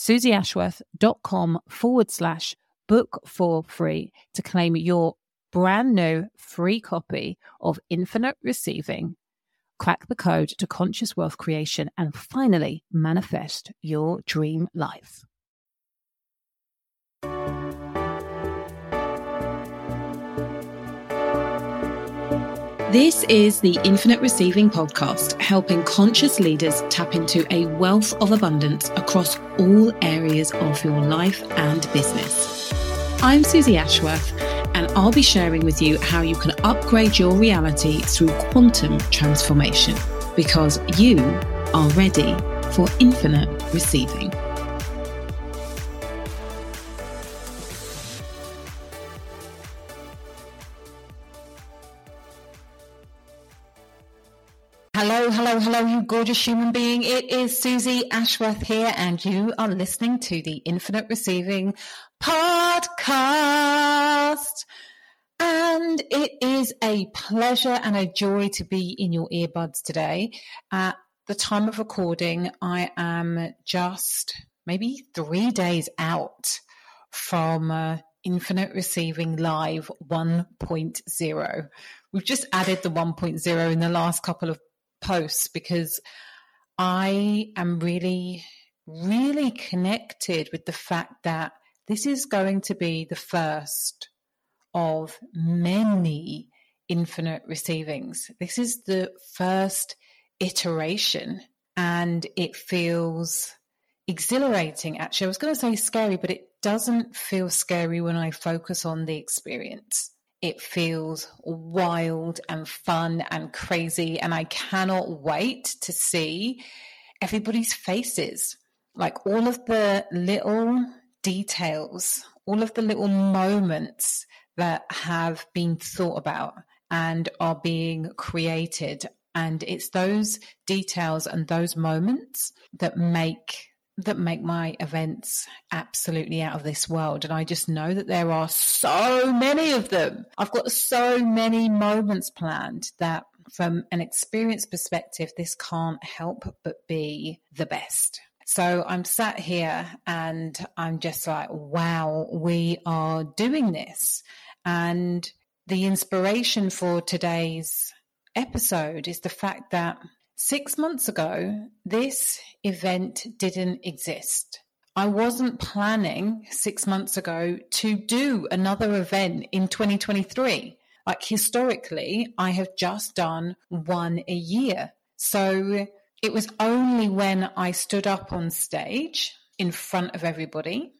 suzyashworth.com forward slash book for free to claim your brand new free copy of Infinite Receiving. Crack the code to conscious wealth creation and finally manifest your dream life. This is the Infinite Receiving podcast, helping conscious leaders tap into a wealth of abundance across all areas of your life and business. I'm Suzy Ashworth and I'll be sharing with you how you can upgrade your reality through quantum transformation because you are ready for infinite receiving. Gorgeous human being. It is Suzy Ashworth here, and you are listening to the Infinite Receiving Podcast. And it is a pleasure and a joy to be in your earbuds today. At the time of recording, I am just maybe three days out from uh, Infinite Receiving Live 1.0. We've just added the 1.0 in the last couple of posts because I am really, really connected with the fact that this is going to be the first of many infinite receivings. This is the first iteration, and it feels exhilarating. Actually, I was going to say scary, but it doesn't feel scary when I focus on the experience it feels wild and fun and crazy. And I cannot wait to see everybody's faces. Like all of the little details, all of the little moments that have been thought about and are being created. And it's those details and those moments that make that make my events absolutely out of this world. And I just know that there are so many of them. I've got so many moments planned that from an experience perspective, this can't help but be the best. So I'm sat here and I'm just like, wow, we are doing this. And the inspiration for today's episode is the fact that Six months ago, this event didn't exist. I wasn't planning six months ago to do another event in 2023. Like historically, I have just done one a year. So it was only when I stood up on stage in front of everybody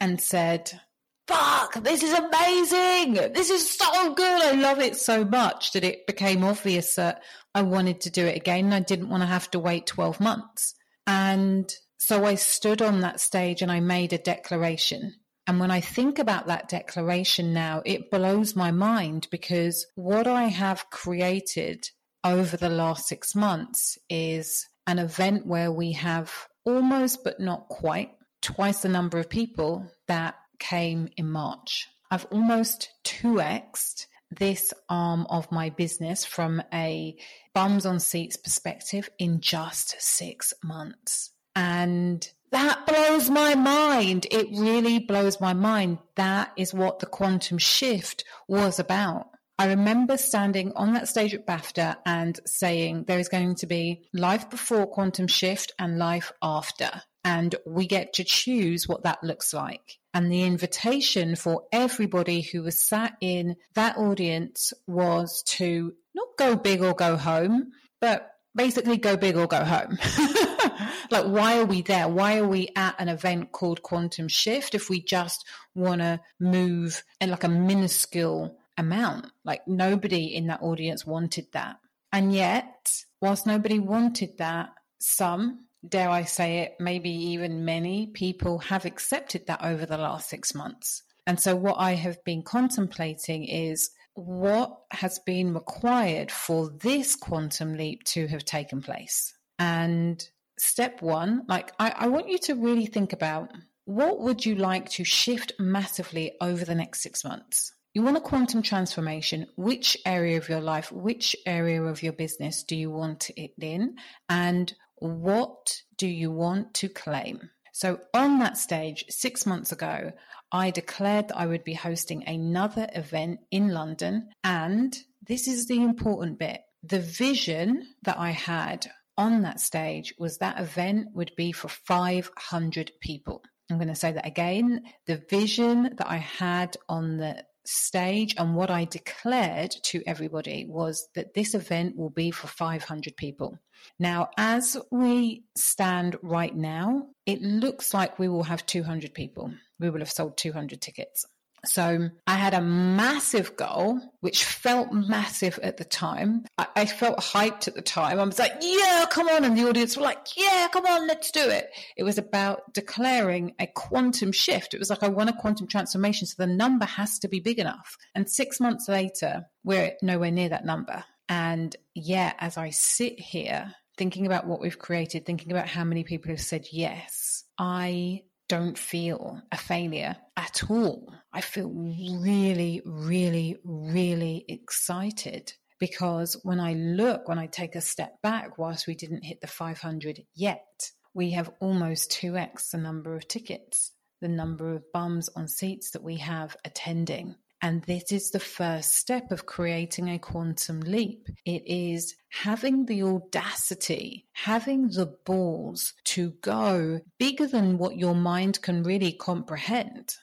and said, fuck, this is amazing. This is so good. I love it so much that it became obvious that I wanted to do it again and I didn't want to have to wait 12 months. And so I stood on that stage and I made a declaration. And when I think about that declaration now, it blows my mind because what I have created over the last six months is an event where we have almost, but not quite, twice the number of people that came in March. I've almost 2xed this arm of my business from a bums on seats perspective in just six months. And that blows my mind. It really blows my mind. That is what the quantum shift was about. I remember standing on that stage at BAFTA and saying there is going to be life before quantum shift and life after. And we get to choose what that looks like. And the invitation for everybody who was sat in that audience was to not go big or go home, but basically go big or go home. like, why are we there? Why are we at an event called Quantum Shift if we just want to move in like a minuscule amount? Like, nobody in that audience wanted that. And yet, whilst nobody wanted that, some dare I say it, maybe even many people have accepted that over the last six months. And so, what I have been contemplating is what has been required for this quantum leap to have taken place. And step one, like, I, I want you to really think about what would you like to shift massively over the next six months? You want a quantum transformation. Which area of your life, which area of your business do you want it in? And what do you want to claim? So, on that stage six months ago, I declared that I would be hosting another event in London. And this is the important bit the vision that I had on that stage was that event would be for 500 people. I'm going to say that again. The vision that I had on the stage and what I declared to everybody was that this event will be for 500 people. Now, as we stand right now, it looks like we will have 200 people. We will have sold 200 tickets. So I had a massive goal, which felt massive at the time. I, I, felt hyped at the time. I was like, yeah, come on. And the audience were like, yeah, come on, let's do it. It was about declaring a quantum shift. It was like, I want a quantum transformation. So the number has to be big enough. And six months later, we're nowhere near that number. And yeah, as I sit here thinking about what we've created, thinking about how many people have said yes, I don't feel a failure at all. I feel really, really, really excited because when I look, when I take a step back, whilst we didn't hit the 500 yet, we have almost 2x the number of tickets, the number of bums on seats that we have attending. And this is the first step of creating a quantum leap. It is having the audacity, having the balls to go bigger than what your mind can really comprehend.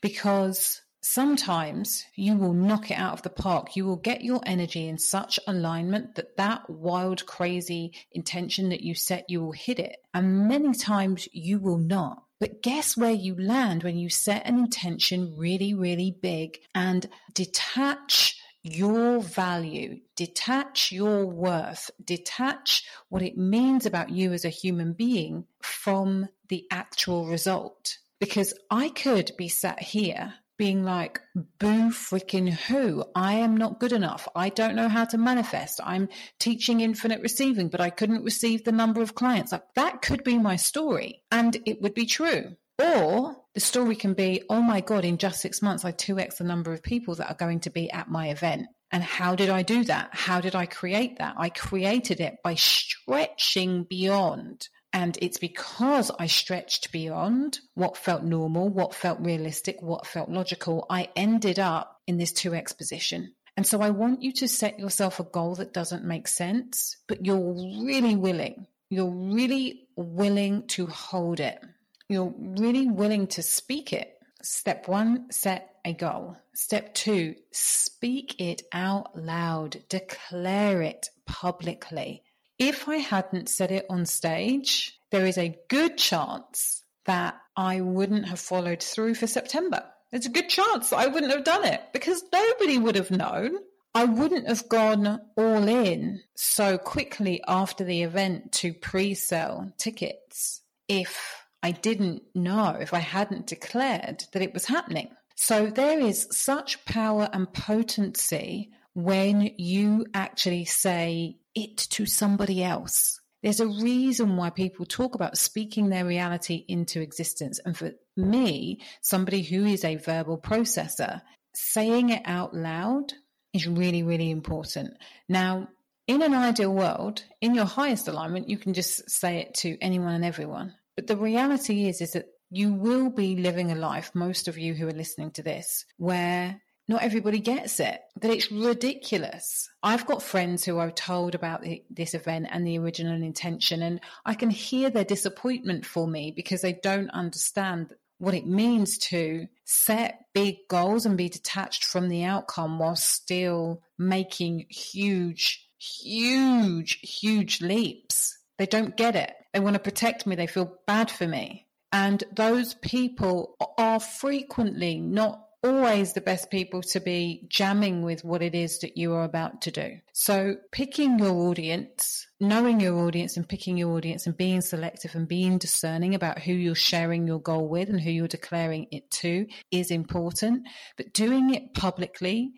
Because sometimes you will knock it out of the park. You will get your energy in such alignment that that wild, crazy intention that you set, you will hit it. And many times you will not. But guess where you land when you set an intention really, really big and detach your value, detach your worth, detach what it means about you as a human being from the actual result. Because I could be sat here being like, boo freaking who? I am not good enough. I don't know how to manifest. I'm teaching infinite receiving, but I couldn't receive the number of clients. Like that could be my story and it would be true. Or the story can be, oh my God, in just six months, I 2x the number of people that are going to be at my event. And how did I do that? How did I create that? I created it by stretching beyond and it's because I stretched beyond what felt normal, what felt realistic, what felt logical, I ended up in this 2x position. And so I want you to set yourself a goal that doesn't make sense, but you're really willing. You're really willing to hold it. You're really willing to speak it. Step one, set a goal. Step two, speak it out loud. Declare it publicly if I hadn't said it on stage, there is a good chance that I wouldn't have followed through for September. There's a good chance that I wouldn't have done it because nobody would have known. I wouldn't have gone all in so quickly after the event to pre sell tickets if I didn't know, if I hadn't declared that it was happening. So there is such power and potency when you actually say it to somebody else. There's a reason why people talk about speaking their reality into existence. And for me, somebody who is a verbal processor, saying it out loud is really, really important. Now, in an ideal world, in your highest alignment, you can just say it to anyone and everyone. But the reality is, is that you will be living a life, most of you who are listening to this, where not everybody gets it, that it's ridiculous. I've got friends who I've told about the, this event and the original intention, and I can hear their disappointment for me because they don't understand what it means to set big goals and be detached from the outcome while still making huge, huge, huge leaps. They don't get it. They want to protect me. They feel bad for me. And those people are frequently not always the best people to be jamming with what it is that you are about to do. So picking your audience, knowing your audience and picking your audience and being selective and being discerning about who you're sharing your goal with and who you're declaring it to is important. But doing it publicly,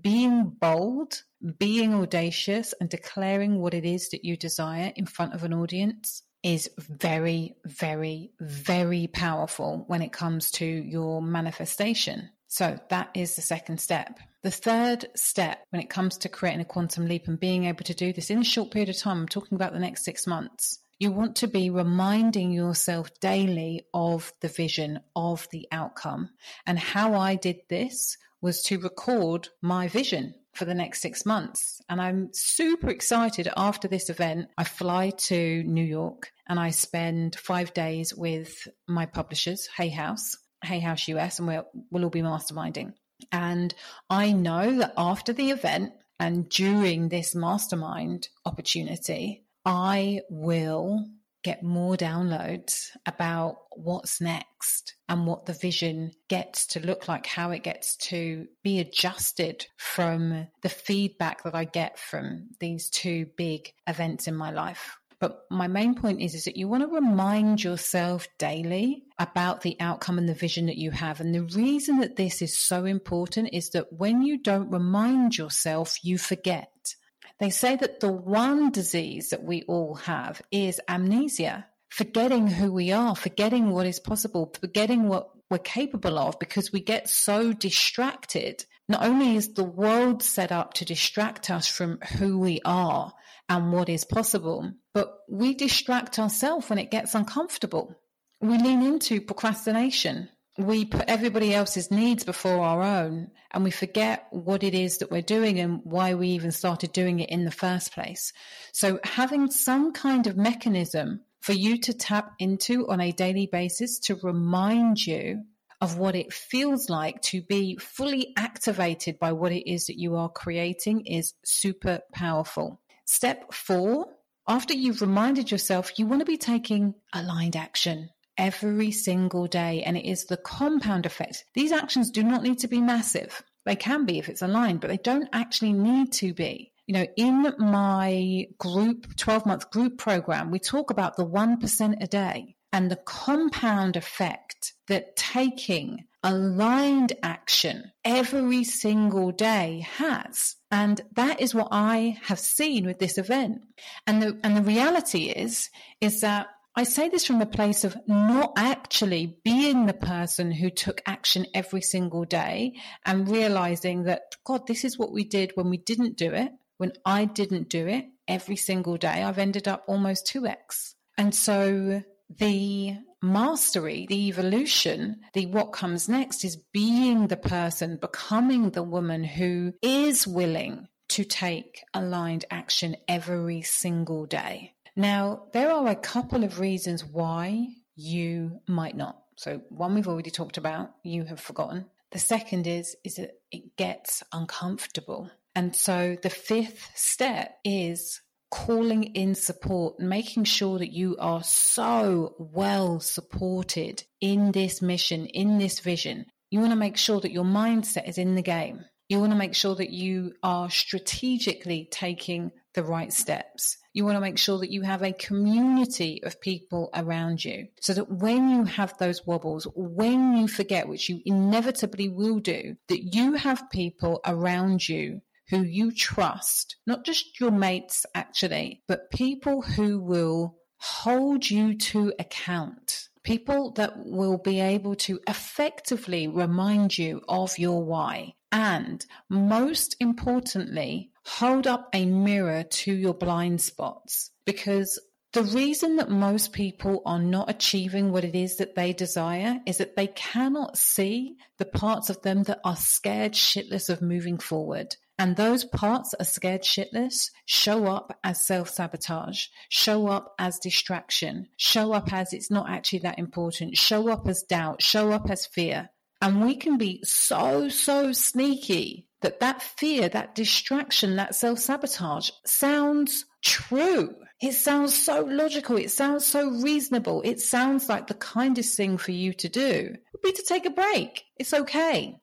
being bold, being audacious and declaring what it is that you desire in front of an audience is very, very, very powerful when it comes to your manifestation. So that is the second step. The third step when it comes to creating a quantum leap and being able to do this in a short period of time, I'm talking about the next six months. You want to be reminding yourself daily of the vision of the outcome. And how I did this was to record my vision for the next six months. And I'm super excited after this event. I fly to New York and I spend five days with my publishers, Hay House, Hay House US, and we'll, we'll all be masterminding. And I know that after the event and during this mastermind opportunity, I will get more downloads about what's next and what the vision gets to look like, how it gets to be adjusted from the feedback that I get from these two big events in my life. But my main point is, is that you want to remind yourself daily about the outcome and the vision that you have. And the reason that this is so important is that when you don't remind yourself, you forget. They say that the one disease that we all have is amnesia, forgetting who we are, forgetting what is possible, forgetting what we're capable of because we get so distracted. Not only is the world set up to distract us from who we are and what is possible, but we distract ourselves when it gets uncomfortable. We lean into procrastination. We put everybody else's needs before our own and we forget what it is that we're doing and why we even started doing it in the first place. So having some kind of mechanism for you to tap into on a daily basis to remind you of what it feels like to be fully activated by what it is that you are creating is super powerful. Step four, after you've reminded yourself, you want to be taking aligned action every single day. And it is the compound effect. These actions do not need to be massive. They can be if it's aligned, but they don't actually need to be. You know, in my group, 12 month group program, we talk about the 1% a day and the compound effect that taking aligned action every single day has. And that is what I have seen with this event. And the, and the reality is, is that I say this from a place of not actually being the person who took action every single day and realizing that, God, this is what we did when we didn't do it. When I didn't do it every single day, I've ended up almost 2x. And so the mastery, the evolution, the what comes next is being the person, becoming the woman who is willing to take aligned action every single day. Now, there are a couple of reasons why you might not. So, one we've already talked about, you have forgotten. The second is is that it gets uncomfortable. And so the fifth step is calling in support, making sure that you are so well supported in this mission, in this vision. You want to make sure that your mindset is in the game. You want to make sure that you are strategically taking the right steps. You want to make sure that you have a community of people around you so that when you have those wobbles, when you forget, which you inevitably will do, that you have people around you who you trust, not just your mates actually, but people who will hold you to account. People that will be able to effectively remind you of your why. And most importantly, hold up a mirror to your blind spots because the reason that most people are not achieving what it is that they desire is that they cannot see the parts of them that are scared shitless of moving forward. And those parts are scared shitless show up as self sabotage, show up as distraction, show up as it's not actually that important, show up as doubt, show up as fear. And we can be so, so sneaky that that fear, that distraction, that self sabotage sounds true. It sounds so logical. It sounds so reasonable. It sounds like the kindest thing for you to do would be to take a break. It's okay.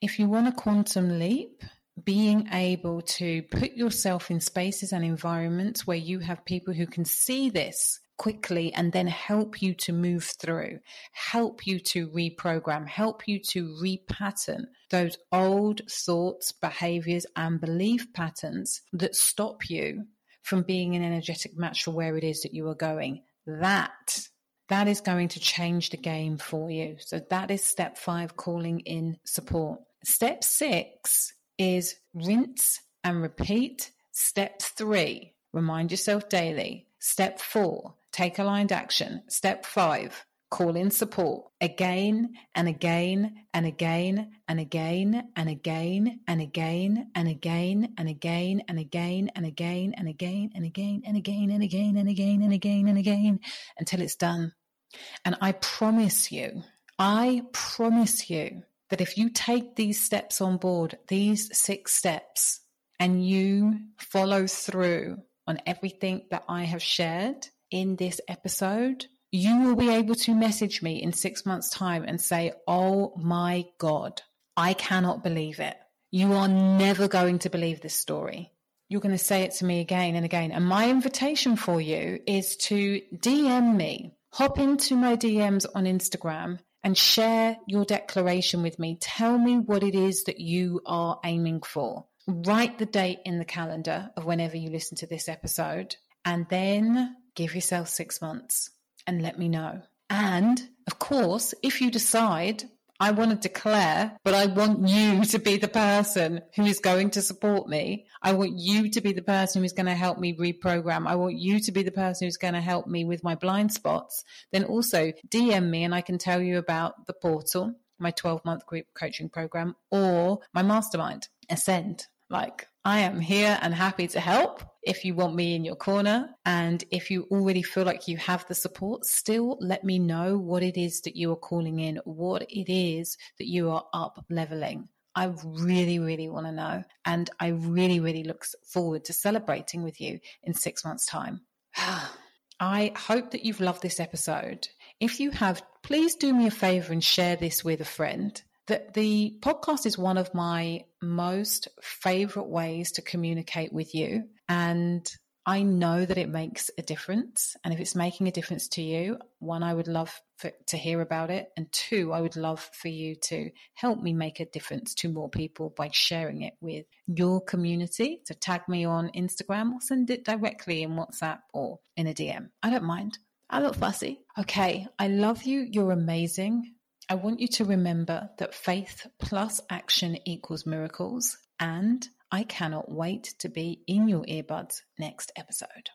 If you want a quantum leap, being able to put yourself in spaces and environments where you have people who can see this quickly and then help you to move through, help you to reprogram, help you to repattern those old thoughts, behaviors, and belief patterns that stop you from being an energetic match for where it is that you are going. That that is going to change the game for you. So that is step five, calling in support. Step six is rinse and repeat. Step three, remind yourself daily. Step four, take aligned action. Step five, call in support again and again and again and again and again and again and again and again and again and again and again and again and again and again and again and again and again until it's done. And I promise you, I promise you that if you take these steps on board, these six steps, and you follow through on everything that I have shared in this episode, you will be able to message me in six months' time and say, Oh my God, I cannot believe it. You are never going to believe this story. You're going to say it to me again and again. And my invitation for you is to DM me, hop into my DMs on Instagram and share your declaration with me. Tell me what it is that you are aiming for. write the date in the calendar of whenever you listen to this episode, and then give yourself six months and let me know. And of course, if you decide I want to declare, but I want you to be the person who is going to support me. I want you to be the person who's going to help me reprogram. I want you to be the person who's going to help me with my blind spots. Then also DM me and I can tell you about the portal, my 12 month group coaching program, or my mastermind, Ascend. Like, I am here and happy to help if you want me in your corner. And if you already feel like you have the support, still let me know what it is that you are calling in, what it is that you are up leveling. I really, really want to know. And I really, really look forward to celebrating with you in six months' time. I hope that you've loved this episode. If you have, please do me a favor and share this with a friend that the podcast is one of my most favorite ways to communicate with you. And I know that it makes a difference. And if it's making a difference to you, one, I would love for, to hear about it. And two, I would love for you to help me make a difference to more people by sharing it with your community. So tag me on Instagram or send it directly in WhatsApp or in a DM. I don't mind. I'm not fussy. Okay. I love you. You're amazing. I want you to remember that faith plus action equals miracles, and I cannot wait to be in your earbuds next episode.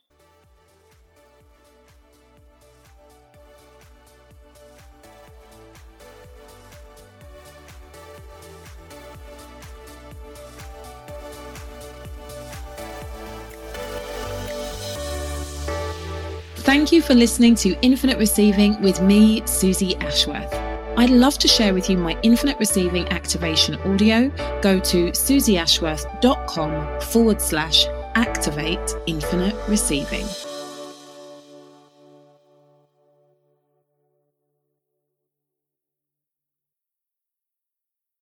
Thank you for listening to Infinite Receiving with me, Suzy Ashworth. I'd love to share with you my infinite receiving activation audio. Go to suzyashworth.com forward slash activate infinite receiving.